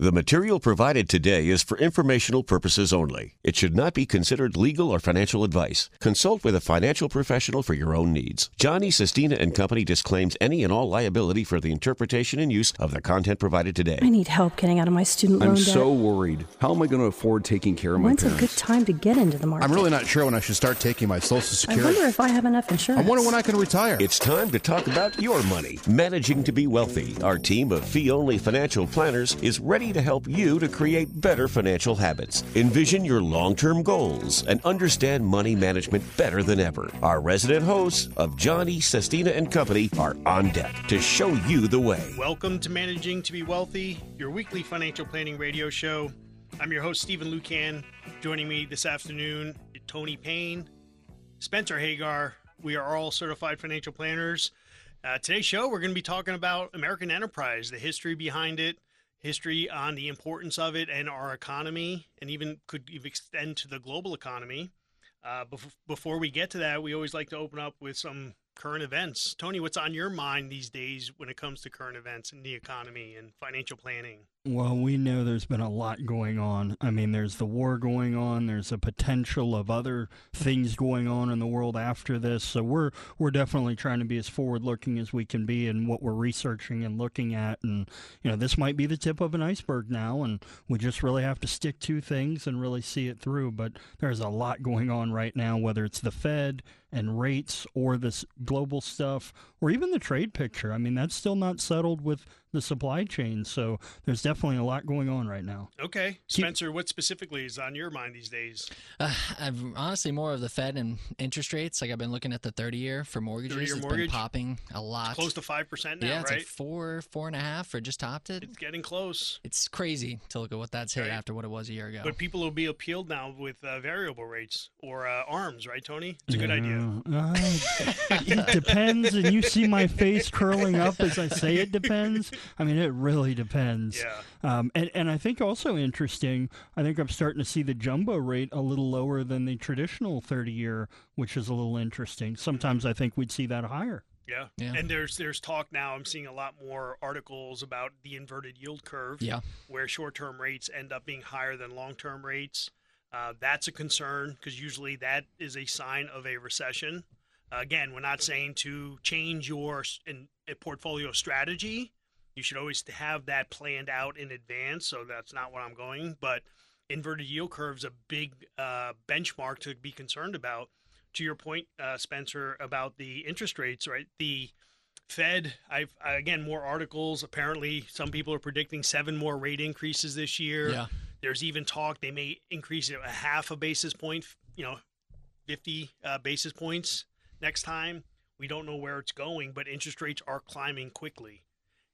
The material provided today is for informational purposes only. It should not be considered legal or financial advice. Consult with a financial professional for your own needs. Johnny Sestina and Company disclaims any and all liability for the interpretation and use of the content provided today. I need help getting out of my student loan I'm debt. so worried. How am I going to afford taking care of my When's a good time to get into the market? I'm really not sure when I should start taking my Social Security. I wonder if I have enough insurance. I wonder when I can retire. It's time to talk about your money. Managing to be wealthy. Our team of fee only financial planners is ready to help you to create better financial habits. Envision your long term goals and understand money management better than ever. Our resident hosts of Johnny Sestina and Company are on deck to show you the way. Welcome to Managing to Be Wealthy, your weekly financial planning radio show. I'm your host, Stephen Lucan. Joining me this afternoon, Tony Payne, Spencer Hagar. We are all certified financial planners. Uh, today's show, we're going to be talking about American enterprise, the history behind it, history on the importance of it and our economy, and even could extend to the global economy. Uh, bef- before we get to that, we always like to open up with some current events. Tony, what's on your mind these days when it comes to current events and the economy and financial planning? Well, we know there's been a lot going on. I mean, there's the war going on. There's a potential of other things going on in the world after this. So we're we're definitely trying to be as forward-looking as we can be in what we're researching and looking at. And you know, this might be the tip of an iceberg now, and we just really have to stick to things and really see it through. But there's a lot going on right now, whether it's the Fed and rates or this global stuff or even the trade picture. I mean, that's still not settled with the supply chain. So there's definitely a lot going on right now. Okay, Spencer, what specifically is on your mind these days? Uh, I've honestly more of the Fed and interest rates. Like I've been looking at the 30 year for mortgages. 30-year It's mortgage? been popping a lot. Close to five percent now, yeah, it's right? like four, four and a half, or just topped it. It's getting close. It's crazy to look at what that's hit Right. after what it was a year ago. But people will be appealed now with uh, variable rates or uh, arms, right, Tony? It's a good idea. Uh, it depends, and you see my face curling up as I say it depends. I mean, it really depends. Yeah. Um, and, and I think also interesting, I think I'm starting to see the jumbo rate a little lower than the traditional 30 year, which is a little interesting. Sometimes I think we'd see that higher. Yeah. Yeah. And there's there's talk now. I'm seeing a lot more articles about the inverted yield curve. Yeah. Where short-term rates end up being higher than long-term rates. Uh, that's a concern because usually that is a sign of a recession. Uh, again, we're not saying to change your in, a portfolio strategy. You should always have that planned out in advance. So that's not what I'm going. But inverted yield curve is a big uh, benchmark to be concerned about. To your point, uh, Spencer, about the interest rates, right? The Fed, I've again more articles. Apparently, some people are predicting seven more rate increases this year. Yeah. There's even talk they may increase it a half a basis point, you know, 50 uh, basis points next time. We don't know where it's going, but interest rates are climbing quickly.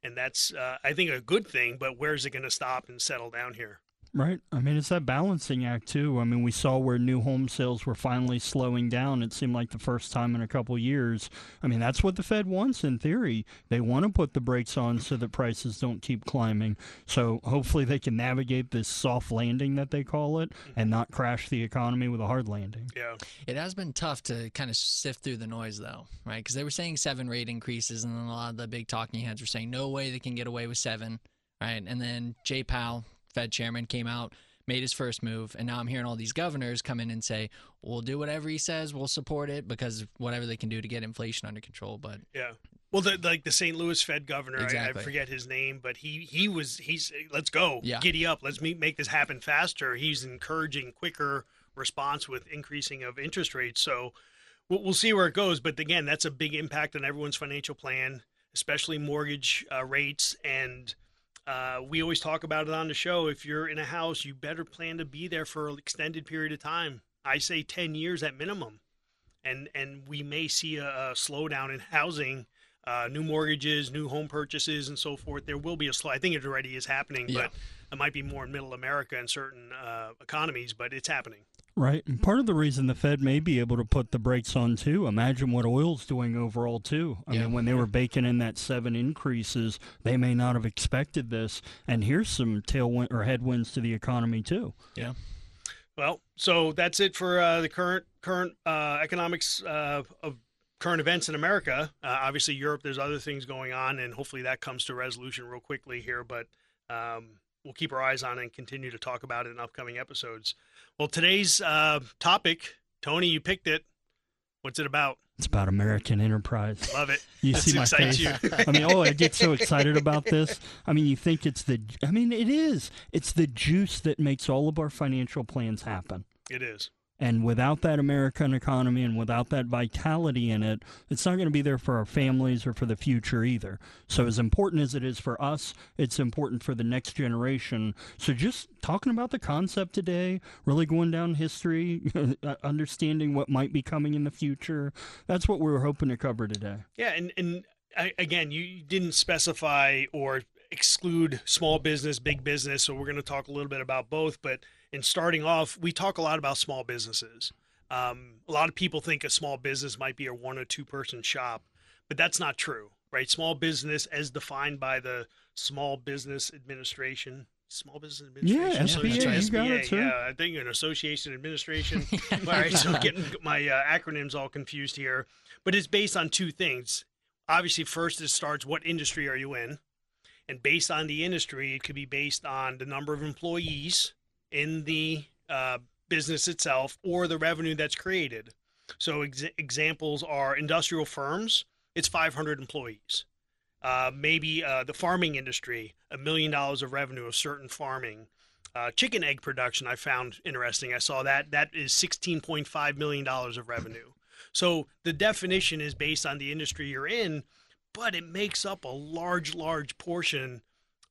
And that's, uh, I think, a good thing, but where's it going to stop and settle down here? Right. I mean, it's that balancing act, too. I mean, we saw where new home sales were finally slowing down. It seemed like the first time in a couple years. I mean, that's what the Fed wants in theory. They want to put the brakes on so that prices don't keep climbing. So hopefully they can navigate this soft landing that they call it mm-hmm. and not crash the economy with a hard landing. Yeah. It has been tough to kind of sift through the noise, though, right? Because they were saying seven rate increases, and then a lot of the big talking heads were saying no way they can get away with seven, right? And then Jay Powell, Fed chairman, came out, made his first move, and now I'm hearing all these governors come in and say, "We'll do whatever he says, we'll support it because whatever they can do to get inflation under control." But Yeah. Well, the, like the St. Louis Fed governor, I, I forget his name, but he he was he's let's go, Yeah. giddy up, let's meet, make this happen faster. He's encouraging quicker response with increasing of interest rates. So we'll, we'll see where it goes. But again, that's a big impact on everyone's financial plan, especially mortgage uh, rates. And uh, we always talk about it on the show. If you're in a house, you better plan to be there for an extended period of time. I say ten years at minimum and and we may see a, a slowdown in housing, uh, new mortgages, new home purchases, and so forth. There will be a slow. I think it already is happening, Yeah. but it might be more in Middle America and certain uh, economies, but it's happening. Right. And part of the reason the Fed may be able to put the brakes on too, imagine what oil's doing overall too. I Yeah. mean, when they were baking in that seven increases, they may not have expected this. And here's some tailwind or headwinds to the economy too. yeah, Well, so that's it for uh, the current current uh, economics uh, of current events in America. Uh, obviously, Europe. There's other things going on, and hopefully that comes to resolution real quickly here. But um, we'll keep our eyes on it and continue to talk about it in upcoming episodes. Well, today's uh, topic, Tony, you picked it. What's it about? It's about American enterprise. Love it. You This see my face. you. I mean, oh, I get so excited about this. I mean, you think it's the. I mean, it is. It's the juice that makes all of our financial plans happen. It is. And without that American economy and without that vitality in it, it's not going to be there for our families or for the future either. So, as important as it is for us, it's important for the next generation. So, just talking about the concept today, really going down history, uh, understanding what might be coming in the future, that's what we were hoping to cover today. Yeah, and and again, you didn't specify or exclude small business, big business. So we're going to talk a little bit about both. But in starting off, we talk a lot about small businesses. Um, a lot of people think a small business might be a one or two person shop, but that's not true, right? Small business, as defined by the Small Business Administration. Small Business Administration, Yeah. SBA, you got it. Yeah, I think an association administration. all right, so getting my uh, acronyms all confused here, but it's based on two things. Obviously, first it starts what industry are you in, and based on the industry, it could be based on the number of employees in the uh, business itself or the revenue that's created. So ex- examples are industrial firms. It's 500 employees. Uh, maybe uh, the farming industry, a million dollars of revenue of certain farming. Uh, chicken egg production, I found interesting. I saw that that is 16.5 million dollars of revenue. So the definition is based on the industry you're in, but it makes up a large, large portion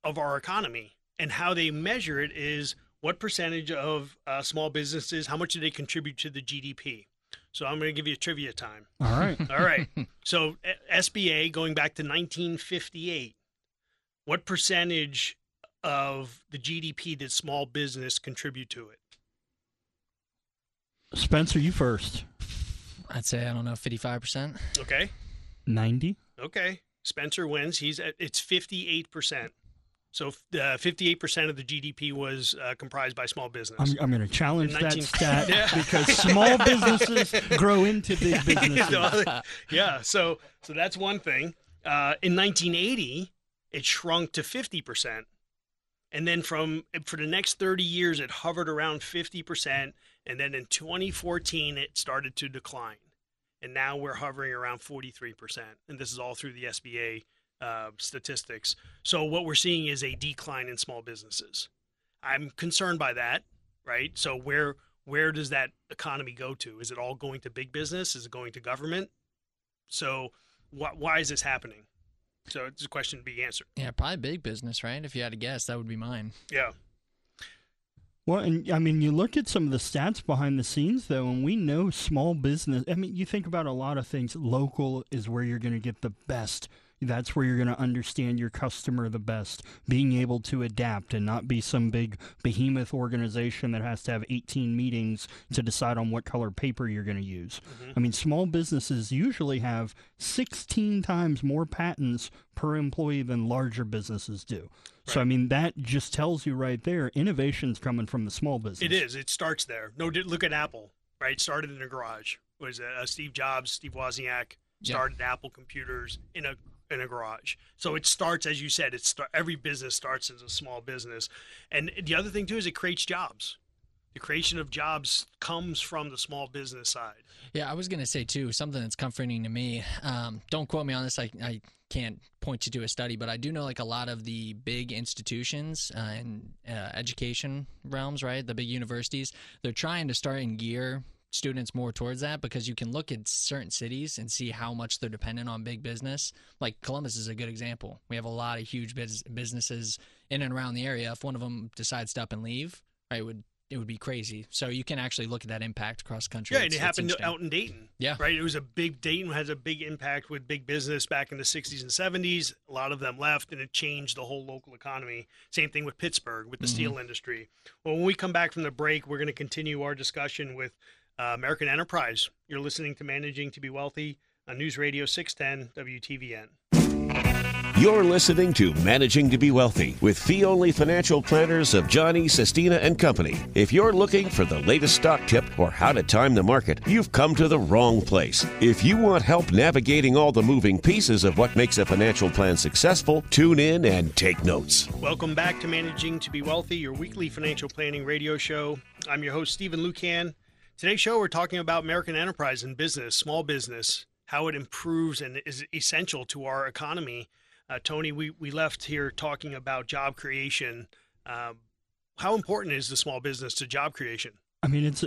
of our economy. And how they measure it is what percentage of uh, small businesses, how much do they contribute to the GDP? So I'm going to give you a trivia time. All right. All right. so eh, SBA going back to 1958, what percentage of the GDP did small business contribute to it? Spencer, you first. I'd say I don't know, 55%. Okay. 90? Okay. Spencer wins. He's at it's 58%. So uh, 58% of the GDP was uh, comprised by small business. I'm, I'm going to challenge In that stat Yeah. because small businesses grow into big businesses. Yeah. So so that's one thing. Uh, in 1980, it shrunk to 50 percent, and then from for the next 30 years, it hovered around 50 percent, and then in 2014, it started to decline, and now we're hovering around 43 percent, and this is all through the SBA uh, statistics. So what we're seeing is a decline in small businesses. I'm concerned by that, right? So where where does that economy go to? Is it all going to big business? Is it going to government? So wh- why is this happening? So it's a question to be answered. Yeah, probably big business, right? If you had to guess, that would be mine. Yeah. Well, and I mean, you look at some of the stats behind the scenes, though, and we know small business. I mean, you think about a lot of things. Local is where you're going to get the best. That's where you're going to understand your customer the best. Being able to adapt and not be some big behemoth organization that has to have 18 meetings to decide on what color paper you're going to use. I mean, small businesses usually have 16 times more patents per employee than larger businesses do. So, I mean, that just tells you right there innovation's coming from the small business. It is. It starts there. No, look at Apple, right? Started in a garage. Was it uh, Steve Jobs, Steve Wozniak Yeah. started Apple computers in a in a garage. So it starts, as you said, it's start, every business starts as a small business, and the other thing too is it creates jobs. The creation of jobs comes from the small business side. Yeah, I was gonna say too something that's comforting to me. Um, don't quote me on this. I, I can't point you to a study, but I do know like a lot of the big institutions uh, in uh, education realms, right? The big universities, they're trying to start and gear students more towards that because you can look at certain cities and see how much they're dependent on big business. Like Columbus is a good example. We have a lot of huge bus- businesses in and around the area. If one of them decides to up and leave, right, it would it would be crazy. So you can actually look at that impact across the country. Yeah, and It's- it happened out in Dayton. Yeah. Right. It was a big Dayton has a big impact with big business back in the 60s and 70s. A lot of them left, and it changed the whole local economy. Same thing with Pittsburgh with the mm-hmm. steel industry. Well, when we come back from the break, we're going to continue our discussion with uh, American Enterprise. You're listening to Managing to Be Wealthy on News Radio 610 WTVN. You're listening to Managing to Be Wealthy with fee only financial planners of Johnny, Sestina, and Company. If you're looking for the latest stock tip or how to time the market, you've come to the wrong place. If you want help navigating all the moving pieces of what makes a financial plan successful, tune in and take notes. Welcome back to Managing to Be Wealthy, your weekly financial planning radio show. I'm your host, Stephen Lucan. Today's show, we're talking about American enterprise and business, small business, how it improves and is essential to our economy. Uh, Tony, we, we left here talking about job creation. Um, how important is the small business to job creation? I mean, it's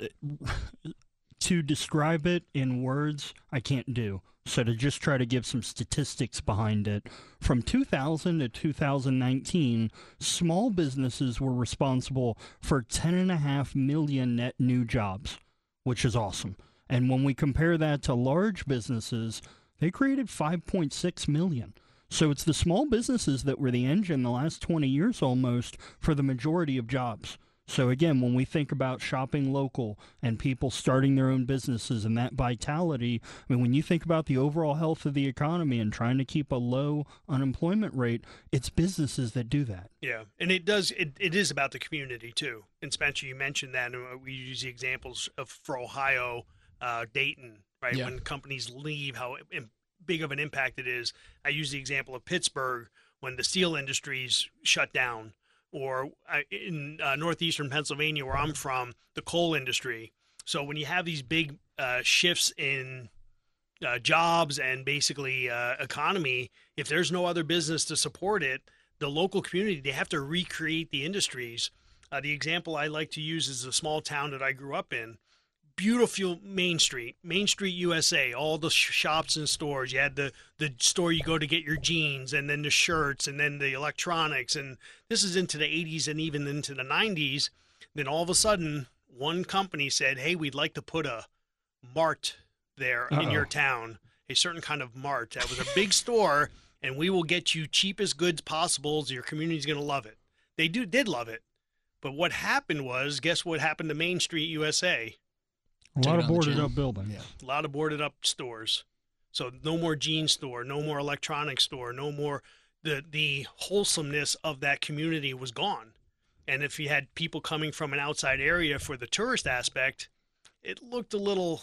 to describe it in words, I can't do. So to just try to give some statistics behind it, from 2000 to 2019, small businesses were responsible for 10.5 million net new jobs, which is awesome. And when we compare that to large businesses, they created 5.6 million. So it's the small businesses that were the engine the last 20 years almost for the majority of jobs. So again, when we think about shopping local and people starting their own businesses and that vitality, I mean, when you think about the overall health of the economy and trying to keep a low unemployment rate, it's businesses that do that. Yeah, and it does. It, it is about the community too. And Spencer, you mentioned that, and we use the examples of for Ohio, uh, Dayton, right? Yeah. When companies leave, how big of an impact it is. I use the example of Pittsburgh when the steel industries shut down, or uh, in uh, northeastern Pennsylvania, where I'm from, the coal industry. So when you have these big uh, shifts in uh, jobs and basically uh, economy, if there's no other business to support it, the local community they have to recreate the industries. Uh, the example I like to use is the small town that I grew up in beautiful Main Street, Main Street USA, all the sh- shops and stores. You had the the store you go to get your jeans, and then the shirts, and then the electronics, and this is into the 80s and even into the 90s. Then all of a sudden, one company said, "Hey, we'd like to put a mart there in Uh-oh. your town, a certain kind of mart that was a big store, and we will get you cheapest goods possible. So your community's going to love it." They do did love it. But what happened was, guess what happened to Main Street USA? A lot of boarded up buildings. Yeah. a lot of boarded up stores. So no more jean store, no more electronics store, no more the the wholesomeness of that community was gone. And if you had people coming from an outside area for the tourist aspect, it looked a little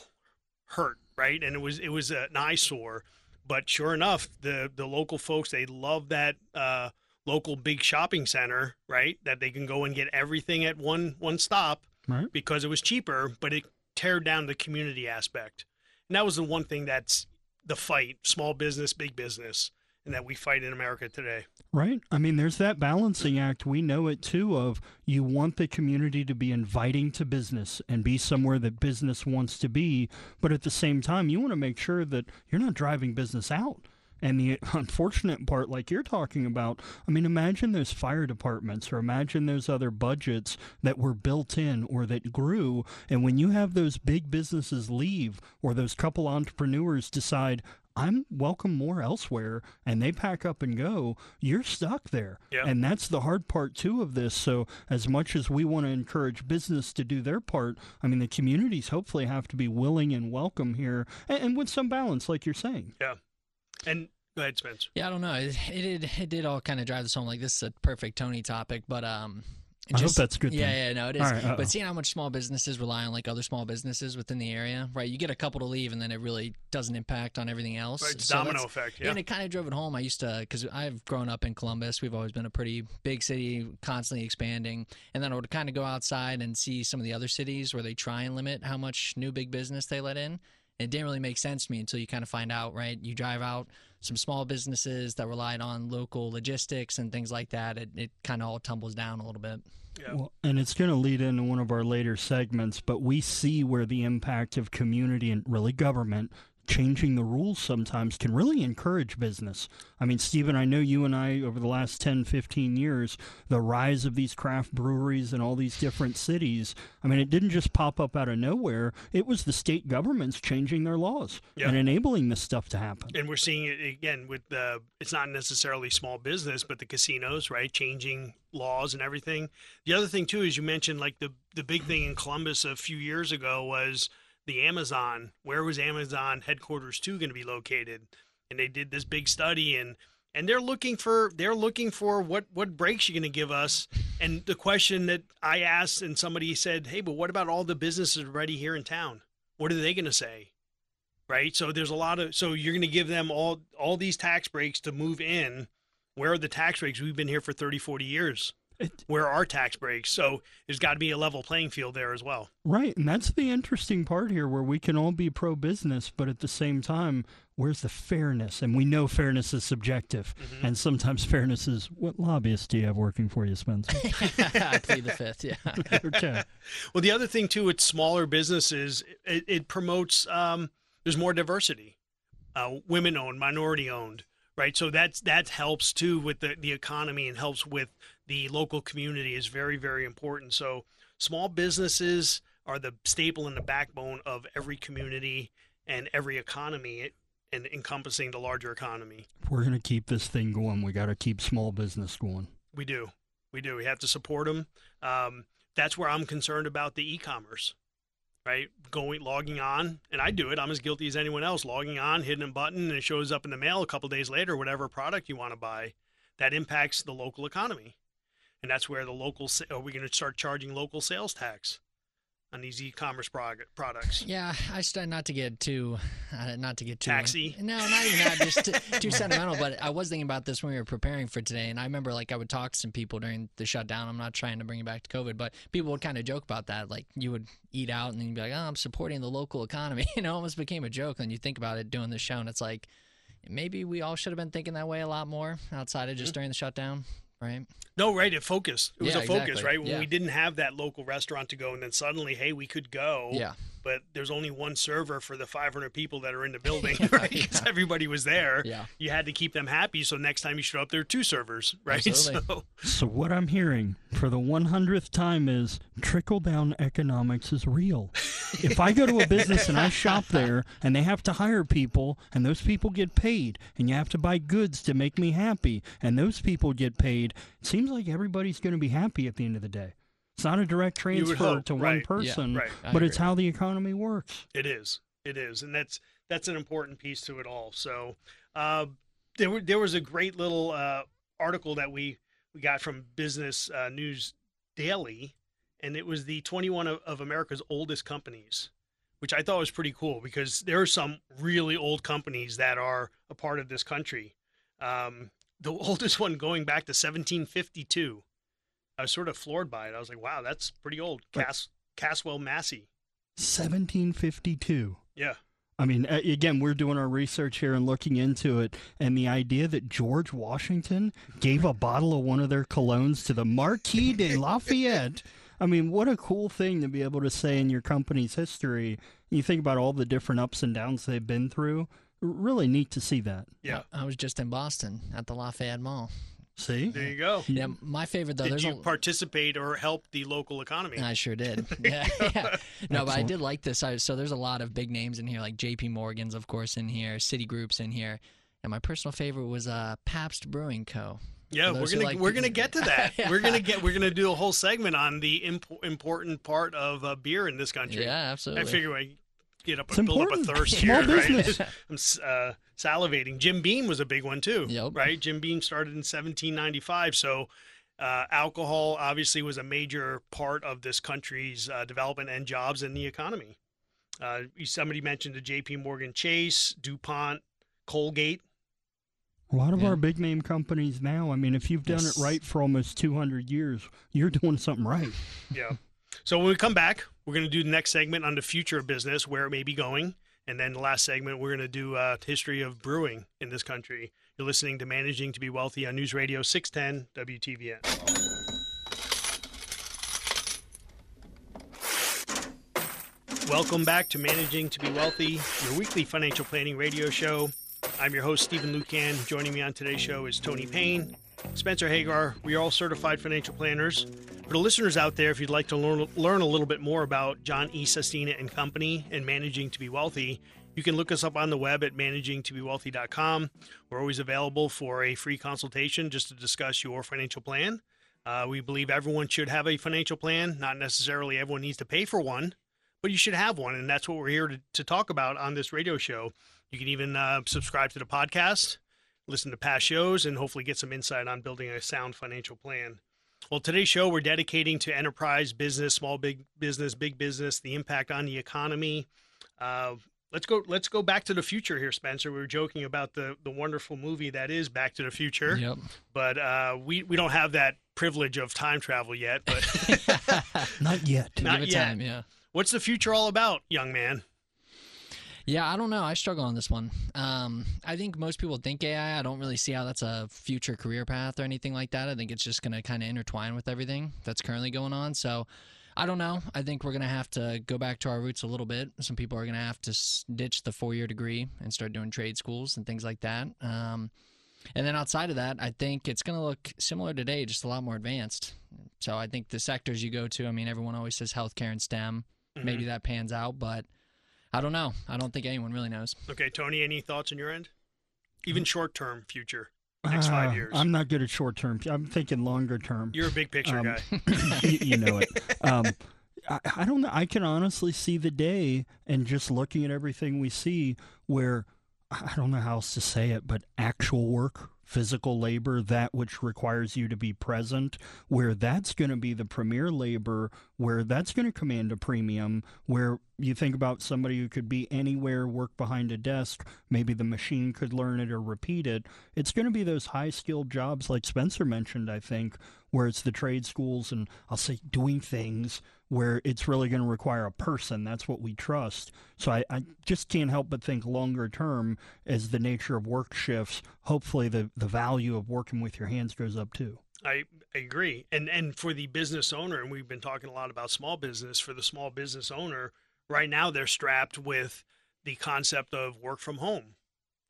hurt, right? And it was it was an eyesore. But sure enough, the the local folks they love that uh, local big shopping center, right? That they can go and get everything at one one stop Right. because it was cheaper, but it teared down the community aspect. And that was the one thing that's the fight, small business, big business, and that we fight in America today. Right. I mean, there's that balancing act. We know it too of you want the community to be inviting to business and be somewhere that business wants to be, but at the same time, you want to make sure that you're not driving business out. And the unfortunate part, like you're talking about, I mean, imagine those fire departments or imagine those other budgets that were built in or that grew. And when you have those big businesses leave or those couple entrepreneurs decide, I'm welcome more elsewhere, and they pack up and go, you're stuck there. Yeah. And that's the hard part, too, of this. So, as much as we want to encourage business to do their part, I mean, the communities hopefully have to be willing and welcome here and, and with some balance, like you're saying. Yeah. And go ahead, Spence. Yeah, I don't know. It, it did it did all kind of drive this home. Like this is a perfect Tony topic, but um, I hope that's good Yeah, thing. yeah, no, it is. All right, uh-oh. but seeing how much small businesses rely on like other small businesses within the area, right? You get a couple to leave, and then it really doesn't impact on everything else. Right, it's So domino effect. Yeah. And it kind of drove it home. I used to, because I've grown up in Columbus. We've always been a pretty big city, constantly expanding. And then I would kind of go outside and see some of the other cities where they try and limit how much new big business they let in. It didn't really make sense to me until you kind of find out, right? You drive out some small businesses that relied on local logistics and things like that. It, it kind of all tumbles down a little bit. Yeah. Well, and it's going to lead into one of our later segments, but we see where the impact of community and really government changing the rules sometimes can really encourage business. I mean, Stephen, I know you and I, over the last 10, 15 years, the rise of these craft breweries in all these different cities, I mean, it didn't just pop up out of nowhere. It was the state governments changing their laws Yeah. and enabling this stuff to happen. and we're seeing it again with the it's not necessarily small business but the casinos right changing laws and everything the other thing too is you mentioned like the the big thing in columbus a few years ago was the amazon where was amazon headquarters 2 going to be located and they did this big study and and they're looking for they're looking for what what breaks you're going to give us. And the question that I asked, and somebody said, "Hey, but what about all the businesses already here in town? What are they going to say?" Right. So there's a lot of so you're going to give them all all these tax breaks to move in. Where are the tax breaks? We've been here for 30, 40 years. It- Where are tax breaks? So there's got to be a level playing field there as well. Right, and that's the interesting part here where we can all be pro business, but at the same time, where's the fairness? And we know fairness is subjective, Mm-hmm. and sometimes fairness is what lobbyists do you have working for you, Spencer? I plead the fifth. Yeah. okay. Well, the other thing too with smaller businesses, it, it promotes um, there's more diversity, uh, women owned, minority owned, right? So that's that helps too with the the economy and helps with the local community is very very important. So small businesses are the staple and the backbone of every community and every economy, and encompassing the larger economy. If we're going to keep this thing going, we got to keep small business going. We do. We do. We have to support them. Um, that's where I'm concerned about the e-commerce, right? Going, logging on, and I do it. I'm as guilty as anyone else. Logging on, hitting a button, and it shows up in the mail a couple days later. Whatever product you want to buy, that impacts the local economy, and that's where the local. Are we going to start charging local sales tax on these e-commerce prog- products? Yeah, I started not to get too, uh, not to get too Taxi? No, not even that. Just t- too sentimental. But I was thinking about this when we were preparing for today, and I remember like I would talk to some people during the shutdown. I'm not trying to bring it back to COVID, but people would kind of joke about that. Like you would eat out, and then you'd be like, "Oh, I'm supporting the local economy." You know, it almost became a joke. And you think about it doing the show, and it's like maybe we all should have been thinking that way a lot more outside of just during the shutdown, right? No, right. It focused. It was Yeah, a focus, exactly. right? When Yeah. we didn't have that local restaurant to go, and then suddenly, hey, we could go. Yeah. But there's only one server for the 500 people that are in the building, right? Because everybody was there. Yeah. You had to keep them happy. So next time you show up, there are two servers, right? Absolutely. So So, what I'm hearing for the 100th time is trickle down economics is real. if I go to a business and I shop there and they have to hire people and those people get paid and you have to buy goods to make me happy and those people get paid, it seems like everybody's going to be happy at the end of the day. It's not a direct transfer hope, to one right. Yeah, person, right. But it's how the economy works. it is. It is. And that's that's an important piece to it all. So uh, there, were, there was a great little uh, article that we, we got from Business uh, News Daily, and it was the 21 of, of America's oldest companies, which I thought was pretty cool because there are some really old companies that are a part of this country. Um, the oldest one going back to 1752. I was sort of floored by it. I was like, wow, that's pretty old. Right. Cas- Caswell Massey. 1752. Yeah. I mean, again, we're doing our research here and looking into it, and the idea that George Washington gave a bottle of one of their colognes to the Marquis de Lafayette. I mean, what a cool thing to be able to say in your company's history. You think about all the different ups and downs they've been through. Really neat to see that. Yeah. I was just in Boston at the Lafayette Mall. See? There you go. Yeah, my favorite though. Did there's you a, participate or help the local economy? I sure did. Yeah, yeah. No, but I did like this. I, so there's a lot of big names in here, like J.P. Morgan's, of course, in here, Citigroup's in here, and my personal favorite was uh, Pabst Brewing Co. Yeah, we're gonna like we're to- gonna get to that. Yeah. We're gonna get we're gonna do a whole segment on the imp- important part of uh, beer in this country. Yeah, absolutely. I figure I get up It's build up a important. thirst Small here. right? business. I'm uh, salivating. Jim Beam was a big one too. Yep. Right. Jim Beam started in 1795, so. Uh, alcohol obviously was a major part of this country's uh, development and jobs and the economy. Uh, somebody mentioned the J.P. Morgan Chase, DuPont, Colgate. A lot of Yeah. our big name companies now, I mean, if you've done Yes. it right for almost 200 years, you're doing something right. Yeah. So when we come back, we're going to do the next segment on the future of business, where it may be going. And then the last segment, we're going to do uh, history of brewing in this country. You're listening to Managing to Be Wealthy on News Radio 610 WTVN. Welcome back to Managing to Be Wealthy, your weekly financial planning radio show. I'm your host, Stephen Lucan. Joining me on today's show is Tony Payne, Spencer Hagar. We are all certified financial planners. For the listeners out there, if you'd like to learn, learn a little bit more about John E. Sestina and Company and Managing to Be Wealthy, you can look us up on the web at managingtobewealthy.com. We're always available for a free consultation just to discuss your financial plan. Uh, we believe everyone should have a financial plan. Not necessarily everyone needs to pay for one, but you should have one. And that's what we're here to, to talk about on this radio show. You can even uh, subscribe to the podcast. Listen to past shows, and hopefully get some insight on building a sound financial plan. Well, today's show we're dedicating to enterprise business, small big business, big business, the impact on the economy. Uh, let's go. Let's go back to the future here, Spencer. We were joking about the the wonderful movie that is Back to the Future. Yep. But uh, we we don't have that privilege of time travel yet. But Not yet. Not Give it yet. time, yeah. what's the future all about, young man? Yeah, I don't know. I struggle on this one. Um, I think most people think AI. I don't really see how that's a future career path or anything like that. I think it's just going to kind of intertwine with everything that's currently going on. So I don't know. I think we're going to have to go back to our roots a little bit. Some people are going to have to ditch the four year degree and start doing trade schools and things like that. Um, and then outside of that, I think it's going to look similar today, just a lot more advanced. So I think the sectors you go to, I mean, everyone always says healthcare and STEM. Maybe that pans out, but I don't know. I don't think anyone really knows. Okay, Tony, any thoughts on your end? Even short term future, next five Uh, years. I'm not good at short term. I'm thinking longer term. You're a big picture Um, guy. you, you know it. Um, I, I don't know. I can honestly see the day, and just looking at everything we see, where I don't know how else to say it, but actual work, physical labor, that which requires you to be present, where that's going to be the premier labor, where that's going to command a premium, where you think about somebody who could be anywhere, work behind a desk, maybe the machine could learn it or repeat it. It's going to be those high skilled jobs, like Spencer mentioned, I think, where it's the trade schools and I'll say doing things where it's really going to require a person. That's what we trust. So I, I just can't help but think longer term as the nature of work shifts, hopefully the, the value of working with your hands goes up too. I agree. And and for the business owner, and we've been talking a lot about small business, for the small business owner, right now they're strapped with the concept of work from home,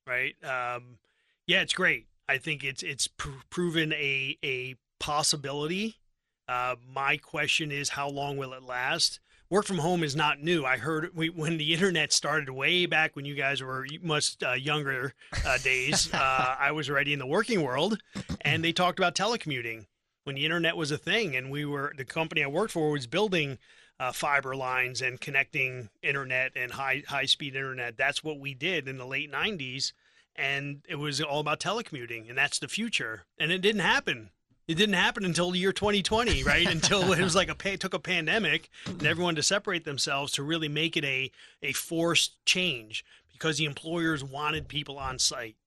right? Um, yeah, it's great. I think it's it's pr- proven a a possibility. Uh, my question is, how long will it last? Work from home is not new. I heard we, when the internet started way back when you guys were much uh, younger uh, days. uh, I was already in the working world, and they talked about telecommuting when the internet was a thing. And we were the company I worked for was building uh, fiber lines and connecting internet and high high speed internet. That's what we did in the late '90s, and it was all about telecommuting, and that's the future. And it didn't happen. It didn't happen until the year 2020, right? until it was like a took a pandemic and everyone to separate themselves to really make it a a forced change because the employers wanted people on site.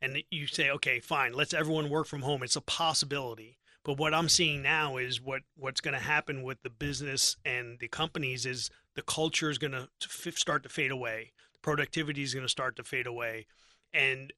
And you say, okay, fine, let's everyone work from home. It's a possibility. But what I'm seeing now is what what's going to happen with the business and the companies is the culture is going to start to fade away. Productivity is going to start to fade away, and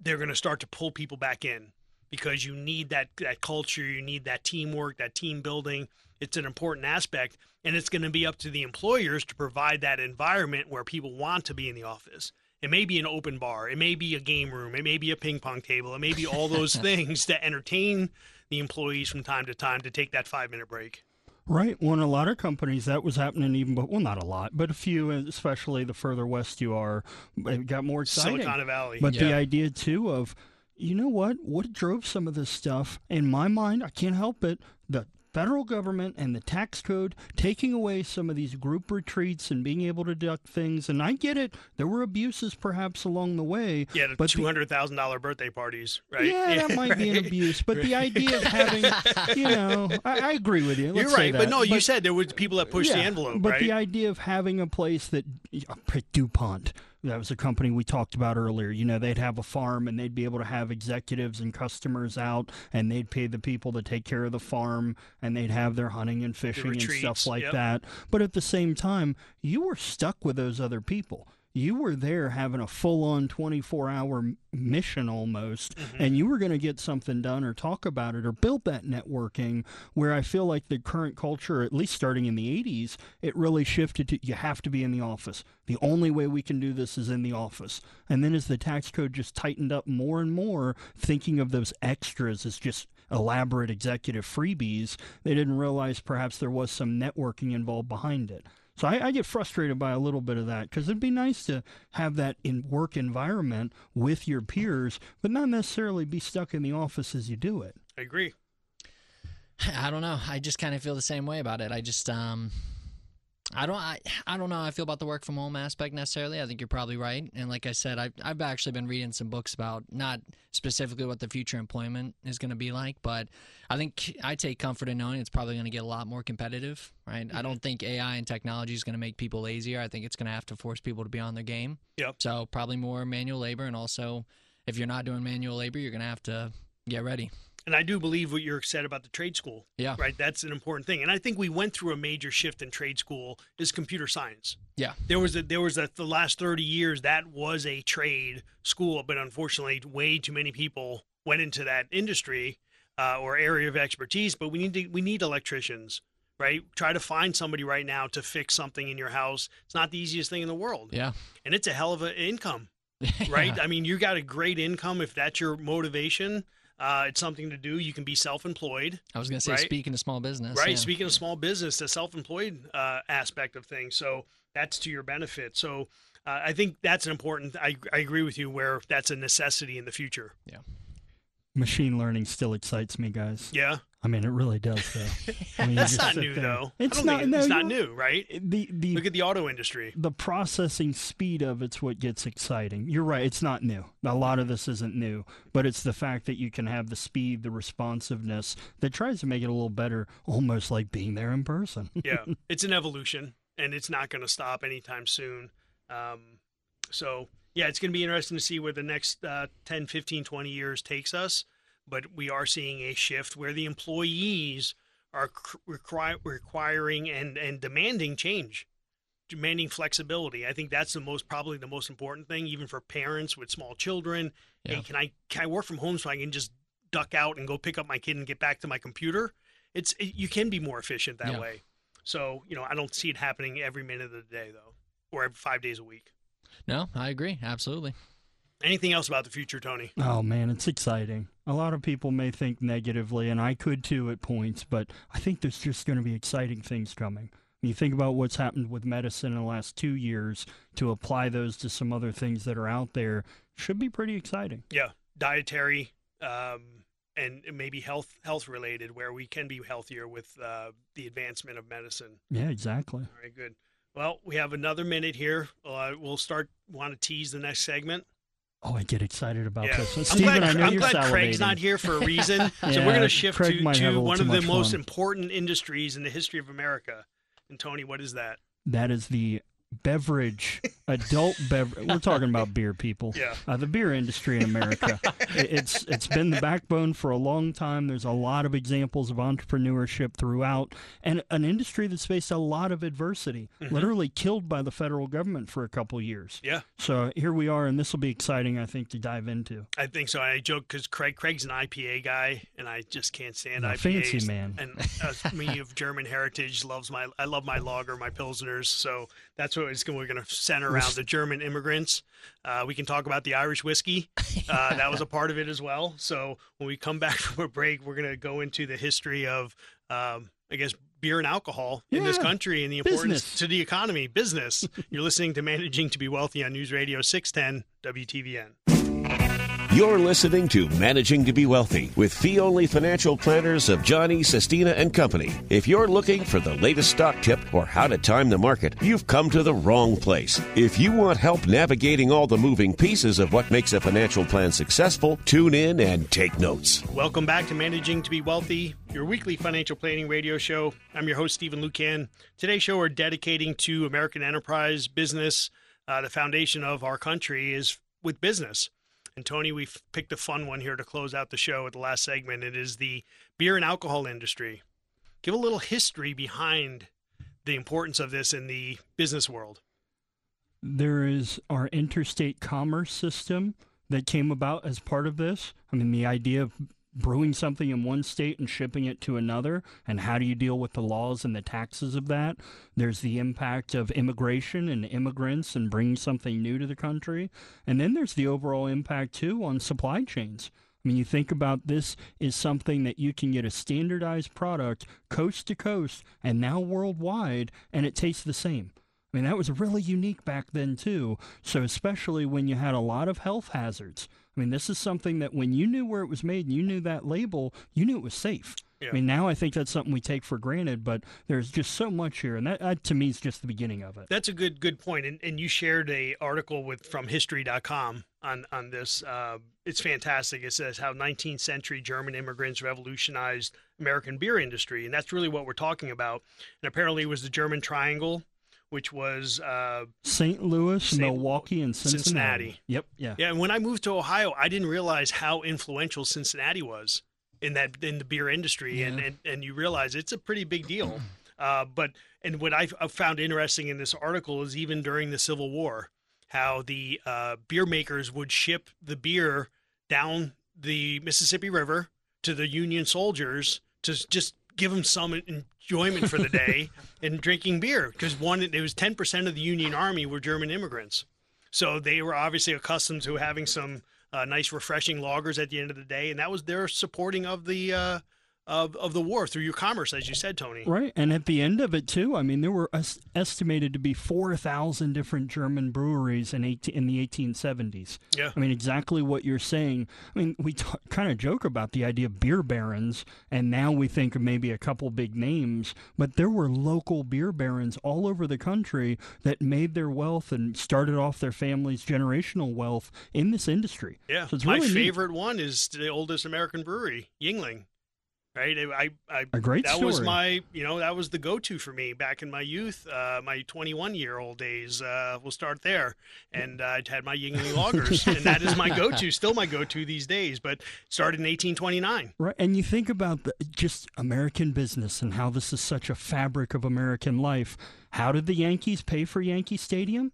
they're going to start to pull people back in because you need that that culture, you need that teamwork, that team building. It's an important aspect, and it's going to be up to the employers to provide that environment where people want to be in the office. It may be an open bar, it may be a game room, it may be a ping pong table, it may be all those things that entertain the employees from time to time to take that five minute break. Right. Well, in a lot of companies, that was happening even, but well, not a lot, but a few, especially the further west you are, it got more exciting. Silicon Valley. But the idea too of, you know what? What drove some of this stuff? In my mind, I can't help it. The federal government and the tax code taking away some of these group retreats and being able to deduct things. And I get it. There were abuses perhaps along the way. yeah, the but two hundred thousand dollar birthday parties, right? Yeah, that might be an abuse. But the idea of having, you know, I, I agree with you. Let's You're right, but no, you said there was people that pushed the Yeah, envelope, But right? the idea of having a place that DuPont, that was a company we talked about earlier. You know, they'd have a farm and they'd be able to have executives and customers out, and they'd pay the people to take care of the farm, and they'd have their hunting and fishing and stuff like yep. that. But at the same time, you were stuck with those other people. You were there having a full on 24 hour mission almost, Mm-hmm. and you were going to get something done or talk about it or build that networking. Where I feel like the current culture, at least starting in the 80s, it really shifted to you have to be in the office. The only way we can do this is in the office. And then as the tax code just tightened up more and more, thinking of those extras as just elaborate executive freebies, they didn't realize perhaps there was some networking involved behind it. So I, I get frustrated by a little bit of that because it'd be nice to have that in work environment with your peers, but not necessarily be stuck in the office as you do it. I agree. I don't know. I just kind of feel the same way about it. I just um I don't. I, I don't know. how I feel about the work from home aspect necessarily. I think you're probably right. And like I said, I've I've actually been reading some books about not specifically what the future employment is going to be like, but I think I take comfort in knowing it's probably going to get a lot more competitive. Right. I don't mm-hmm. think AI and technology is going to make people lazier. I think it's going to have to force people to be on their game. Yep. So probably more manual labor, and also if you're not doing manual labor, you're going to have to get ready. And I do believe what you're said about the trade school. Yeah. Right. That's an important thing. And I think we went through a major shift in trade school is computer science. Yeah. There was a there was a the last 30 years that was a trade school, but unfortunately way too many people went into that industry uh, or area of expertise. But we need to we need electricians. Right, try to find somebody right now to fix something in your house. It's not the easiest thing in the world, Yeah. and it's a hell of an income right? I mean, you got a great income if that's your motivation. Uh, it's something to do. You can be self-employed, I was going to say, Right. speaking of small business. right? yeah. Speaking of small business, the self-employed uh, aspect of things, so that's to your benefit. So uh, I think that's an important. I, I agree with you where that's a necessity in the future. Machine learning still excites me, guys. Yeah, I mean, it really does, though. I mean, that's not new there. though. It's not. it- no, it's not new, right? The the Look at the auto industry. the processing speed of it's what gets exciting. You're right, it's not new. A lot of this isn't new, but it's the fact that you can have the speed, the responsiveness that tries to make it a little better, almost like being there in person. yeah, it's an evolution, and it's not going to stop anytime soon. Um, so, yeah, it's going to be interesting to see where the next uh, 10, 15, 20 years takes us. But we are seeing a shift where the employees are cr- require, requiring and, and demanding change, demanding flexibility. I think that's the most probably the most important thing, even for parents with small children. Yeah. Hey, can I can I work from home so I can just duck out and go pick up my kid and get back to my computer? It's it, you can be more efficient that Yeah. way. So you know, I don't see it happening every minute of the day though, or every five days a week. No, I agree. Absolutely. Anything else about the future, Tony? Oh man, it's exciting. A lot of people may think negatively, and I could too at points, but I think there's just going to be exciting things coming. When you think about what's happened with medicine in the last two years, to apply those to some other things that are out there should be pretty exciting. Yeah, dietary um, and maybe health health related, where we can be healthier with uh, the advancement of medicine. Yeah, exactly. All right, good. Well, we have another minute here. Uh, we'll start. Want to tease the next segment? Oh, I get excited about Yeah. this. I'm Stephen, glad, I know I'm you're glad salivating. Craig's not here for a reason. so Yeah, we're going to shift Craig to, might have a to one of the much most fun. important industries in the history of America. And Tony, what is that? That is the beverage, adult beverage. We're talking about beer, people. Yeah. Uh, the beer industry in America. It- it's it's been the backbone for a long time. There's a lot of examples of entrepreneurship throughout, and an industry that's faced a lot of adversity. Mm-hmm. Literally killed by the federal government for a couple years. Yeah, So here we are, and this will be exciting, I think, to dive into. I think so. I joke because Craig Craig's an IPA guy, and I just can't stand IPAs. fancy man. And uh, me of German heritage loves my. I love my lager, my pilsners. So that's what it's, we're going to center around the German immigrants. Uh, we can talk about the Irish whiskey. Uh, that was a part of it as well. So when we come back from a break, we're going to go into the history of, um, I guess, beer and alcohol in this country and the importance Business. to the economy, business. You're listening to Managing to Be Wealthy on News Radio 610 WTVN. You're listening to Managing to Be Wealthy with fee only financial planners of Johnny, Sestina, and Company. If you're looking for the latest stock tip or how to time the market, you've come to the wrong place. If you want help navigating all the moving pieces of what makes a financial plan successful, tune in and take notes. Welcome back to Managing to Be Wealthy, your weekly financial planning radio show. I'm your host, Stephen Lucan. Today's show we're dedicating to American enterprise business. Uh, the foundation of our country is with business. And Tony, we've picked a fun one here to close out the show at the last segment. It is the beer and alcohol industry. Give a little history behind the importance of this in the business world. There is our interstate commerce system that came about as part of this. I mean, the idea of brewing something in one state and shipping it to another, and how do you deal with the laws and the taxes of that? There's the impact of immigration and immigrants and bringing something new to the country. And then there's the overall impact, too, on supply chains. I mean, you think about this is something that you can get a standardized product coast to coast and now worldwide, and it tastes the same. I mean, that was really unique back then, too. So, especially when you had a lot of health hazards. I mean, this is something that when you knew where it was made and you knew that label, you knew it was safe. Yeah. I mean, now I think that's something we take for granted, but there's just so much here, and that, that to me is just the beginning of it. That's a good good point. And, and you shared a article with from history.com on on this. Uh, it's fantastic. It says how 19th century German immigrants revolutionized American beer industry, and that's really what we're talking about. And apparently, it was the German Triangle, which was uh, St. Louis, St. Milwaukee, and Cincinnati. Cincinnati. Yep, yeah. yeah. And when I moved to Ohio, I didn't realize how influential Cincinnati was in that in the beer industry, and, Yeah. and and you realize it's a pretty big deal. Uh, but and what I I found interesting in this article is even during the Civil War, how the uh, beer makers would ship the beer down the Mississippi River to the Union soldiers to just give them some enjoyment for the day and drinking beer because one it was 10% of the Union army were German immigrants. So they were obviously accustomed to having some uh, nice, refreshing lagers at the end of the day, and that was their supporting of the uh, of of the war through your commerce, as you said, Tony. Right, and at the end of it too, I mean, there were es- estimated to be four thousand different German breweries in 18, in the 1870s. Yeah. I mean, exactly what you're saying. I mean, we t- kind of joke about the idea of beer barons, and now we think of maybe a couple big names, but there were local beer barons all over the country that made their wealth and started off their family's generational wealth in this industry. Yeah, So it's my really neat. favorite one is the oldest American brewery, Yuengling. Right, I, I, A great that was my, you know, that was the go-to for me back in my youth, uh, my 21-year-old days. Uh, we'll start there, and uh, I had my Yuengling lagers, and that is my go-to, still my go-to these days. But started in 1829. Right, and you think about the, just American business and how this is such a fabric of American life. How did the Yankees pay for Yankee Stadium?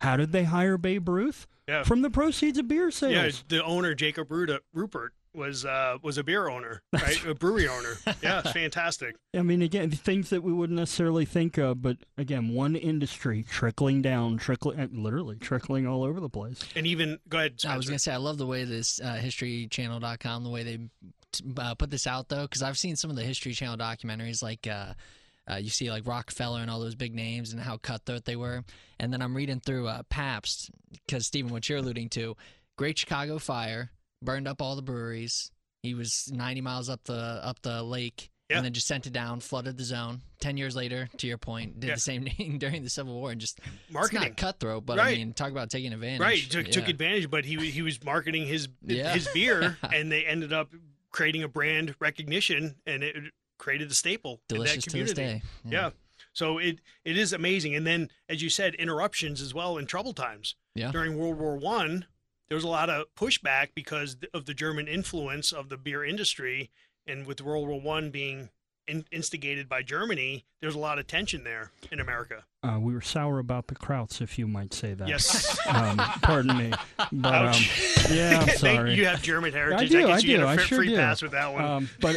How did they hire Babe Ruth? Yeah. From the proceeds of beer sales. Yeah, the owner Jacob Ruppert was uh, was a beer owner, right? a brewery owner. Yeah, it's fantastic. I mean, again, things that we wouldn't necessarily think of, but again, one industry trickling down, trickling, uh, literally trickling all over the place. And even go ahead. I was gonna say I love the way this uh, HistoryChannel.com the way they uh, put this out though because I've seen some of the History Channel documentaries like uh, uh, you see like Rockefeller and all those big names and how cutthroat they were, and then I'm reading through uh, Pabst because Stephen, what you're alluding to, Great Chicago Fire burned up all the breweries. He was 90 miles up the up the lake. Yeah. And then just sent it down, flooded the zone. Ten years later, to your point, did Yeah. the same thing during the Civil War, and just Marketing. It's not cutthroat, but Right. I mean, talk about taking advantage. Right, took, took advantage, but he he was marketing his Yeah. his beer, and they ended up creating a brand recognition, and it created a staple Delicious in to that community. Yeah. So it it is amazing, and then as you said, interruptions as well in trouble times. Yeah. During World War One, there was a lot of pushback because of the German influence of the beer industry, and with World War One being in, instigated by Germany, there's a lot of tension there in America. Uh, we were sour about the Krauts, if you might say that. Yes. Um, pardon me. But, um, yeah, I'm sorry. you have German heritage. I do. I you do. I sure free do. pass with that one. Um, but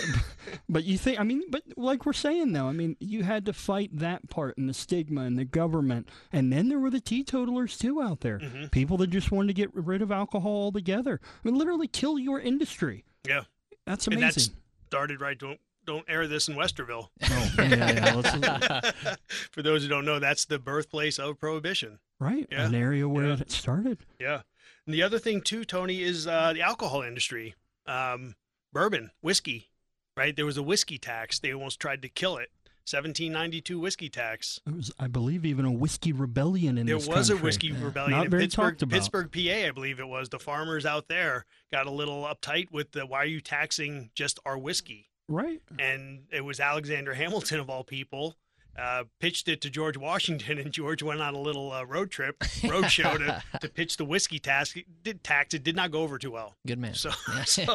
but you think I mean, but like we're saying though, I mean, you had to fight that part and the stigma and the government, and then there were the teetotalers too out there, Mm-hmm. people that just wanted to get rid of alcohol altogether. I mean, literally kill your industry. yeah. That's And amazing. started right. Don't air this in Westerville. Oh, yeah, yeah, For those who don't know, that's the birthplace of prohibition. right, Yeah, an area where yeah. it started. Yeah. And the other thing too, Tony, is uh, the alcohol industry. Um, bourbon, whiskey, right? There was a whiskey tax. They almost tried to kill it. 1792 whiskey tax. There was, I believe, even a whiskey rebellion in There this was a whiskey rebellion Not in very Pittsburgh, talked about. Pittsburgh, PA, I believe it was. The farmers out there got a little uptight with the why are you taxing just our whiskey? Right. and it was Alexander Hamilton of all people. Uh, pitched it to George Washington, and George went on a little uh, road trip, road show to, to pitch the whiskey task. It did tax it did not go over too well. Good man. So, Yeah. so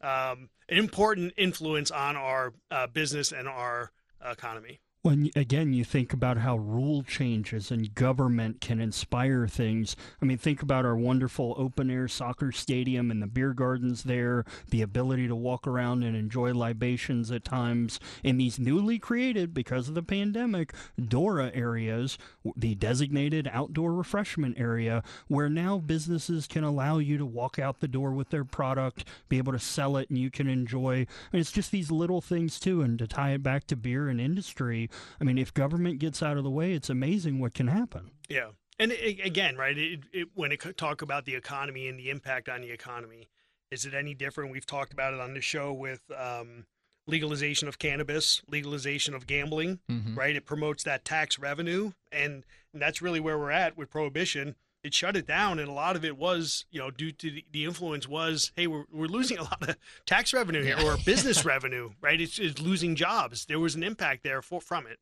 um, an important influence on our uh, business and our economy. When again you think about how rule changes and government can inspire things. I mean, think about our wonderful open air soccer stadium and the beer gardens there, the ability to walk around and enjoy libations at times in these newly created because of the pandemic DORA areas, the designated outdoor refreshment area where now businesses can allow you to walk out the door with their product, be able to sell it and you can enjoy. I mean, it's just these little things too and to tie it back to beer and industry I mean, if government gets out of the way, it's amazing what can happen. Yeah, and a- again, right? It, it, when it could talk about the economy and the impact on the economy, is it any different? We've talked about it on the show with um, legalization of cannabis, legalization of gambling, Mhm. right? It promotes that tax revenue, and, and that's really where we're at with prohibition. It shut it down, and a lot of it was, you know, due to the, the influence was, hey, we're, we're losing a lot of tax revenue here or business revenue, right? It's, it's losing jobs. There was an impact there for, from it.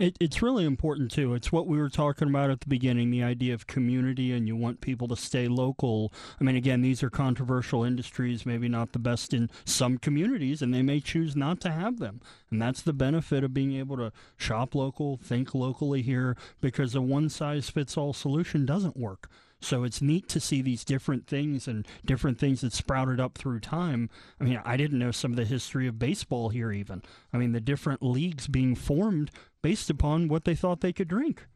It, it's really important too. It's what we were talking about at the beginning the idea of community, and you want people to stay local. I mean, again, these are controversial industries, maybe not the best in some communities, and they may choose not to have them. And that's the benefit of being able to shop local, think locally here, because a one size fits all solution doesn't work. So it's neat to see these different things and different things that sprouted up through time. I mean, I didn't know some of the history of baseball here, even. I mean, the different leagues being formed based upon what they thought they could drink.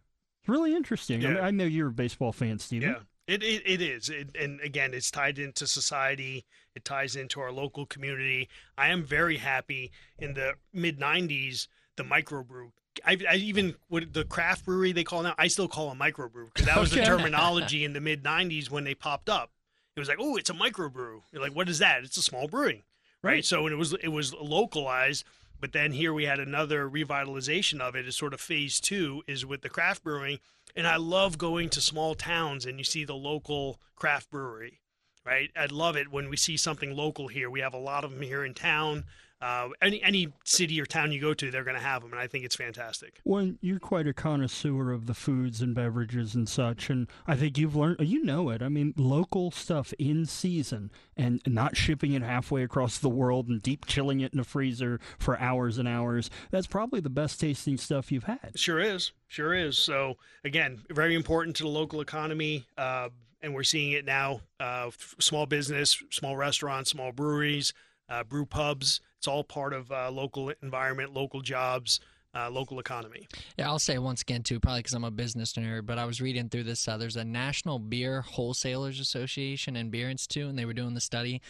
It's really interesting. I, mean, I know you're a baseball fan, Steven. Yeah, it it, it is, it, and again, it's tied into society. It ties into our local community. I am very happy in the mid '90s. The microbrew. I, I even what the craft brewery they call now. I still call them microbrew because that was the terminology in the mid '90s when they popped up. It was like, oh, it's a microbrew. You're like, what is that? It's a small brewing, right? Right. So when it was it was localized, but then here we had another revitalization of it. it. Is sort of phase two is with the craft brewing, and I love going to small towns and you see the local craft brewery, right? I love it when we see something local here. We have a lot of them here in town. Uh, any any city or town you go to, they're going to have them, and I think it's fantastic. Well, you're quite a connoisseur of the foods and beverages and such, and I think you've learned, you know it. I mean, local stuff in season and not shipping it halfway across the world and deep chilling it in a freezer for hours and hours. That's probably the best tasting stuff you've had. Sure is, sure is. So again, very important to the local economy, uh, and we're seeing it now. Uh, small business, small restaurants, small breweries, uh, brew pubs. It's all part of uh, local environment, local jobs, uh, local economy. Yeah, I'll say once again too, probably because I'm a business nerd, but I was reading through this. Uh, there's a National Beer Wholesalers Association and Beer Institute, and they were doing the study.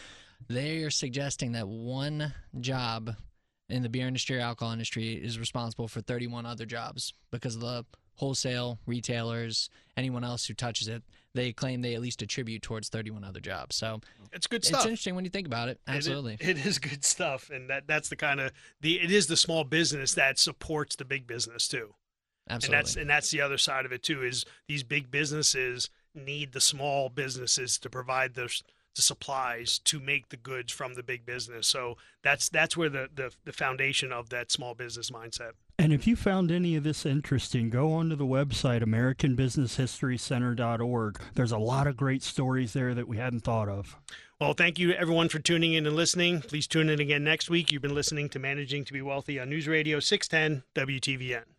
They are suggesting that one job in the beer industry or alcohol industry is responsible for 31 other jobs because of the wholesale retailers, anyone else who touches it. They claim they at least attribute towards 31 other jobs. So It's good stuff. it's interesting when you think about it. It Absolutely. it is good stuff, and that that's the kind of the it is the small business that supports the big business too. Absolutely. And that's and that's the other side of it too. Is these big businesses need the small businesses to provide the the supplies to make the goods from the big business. So that's that's where the the, the foundation of that small business mindset. And if you found any of this interesting, go onto the website, AmericanBusinessHistoryCenter.org. There's a lot of great stories there that we hadn't thought of. Well, thank you everyone for tuning in and listening. Please tune in again next week. You've been listening to Managing to Be Wealthy on News Radio 610 WTVN.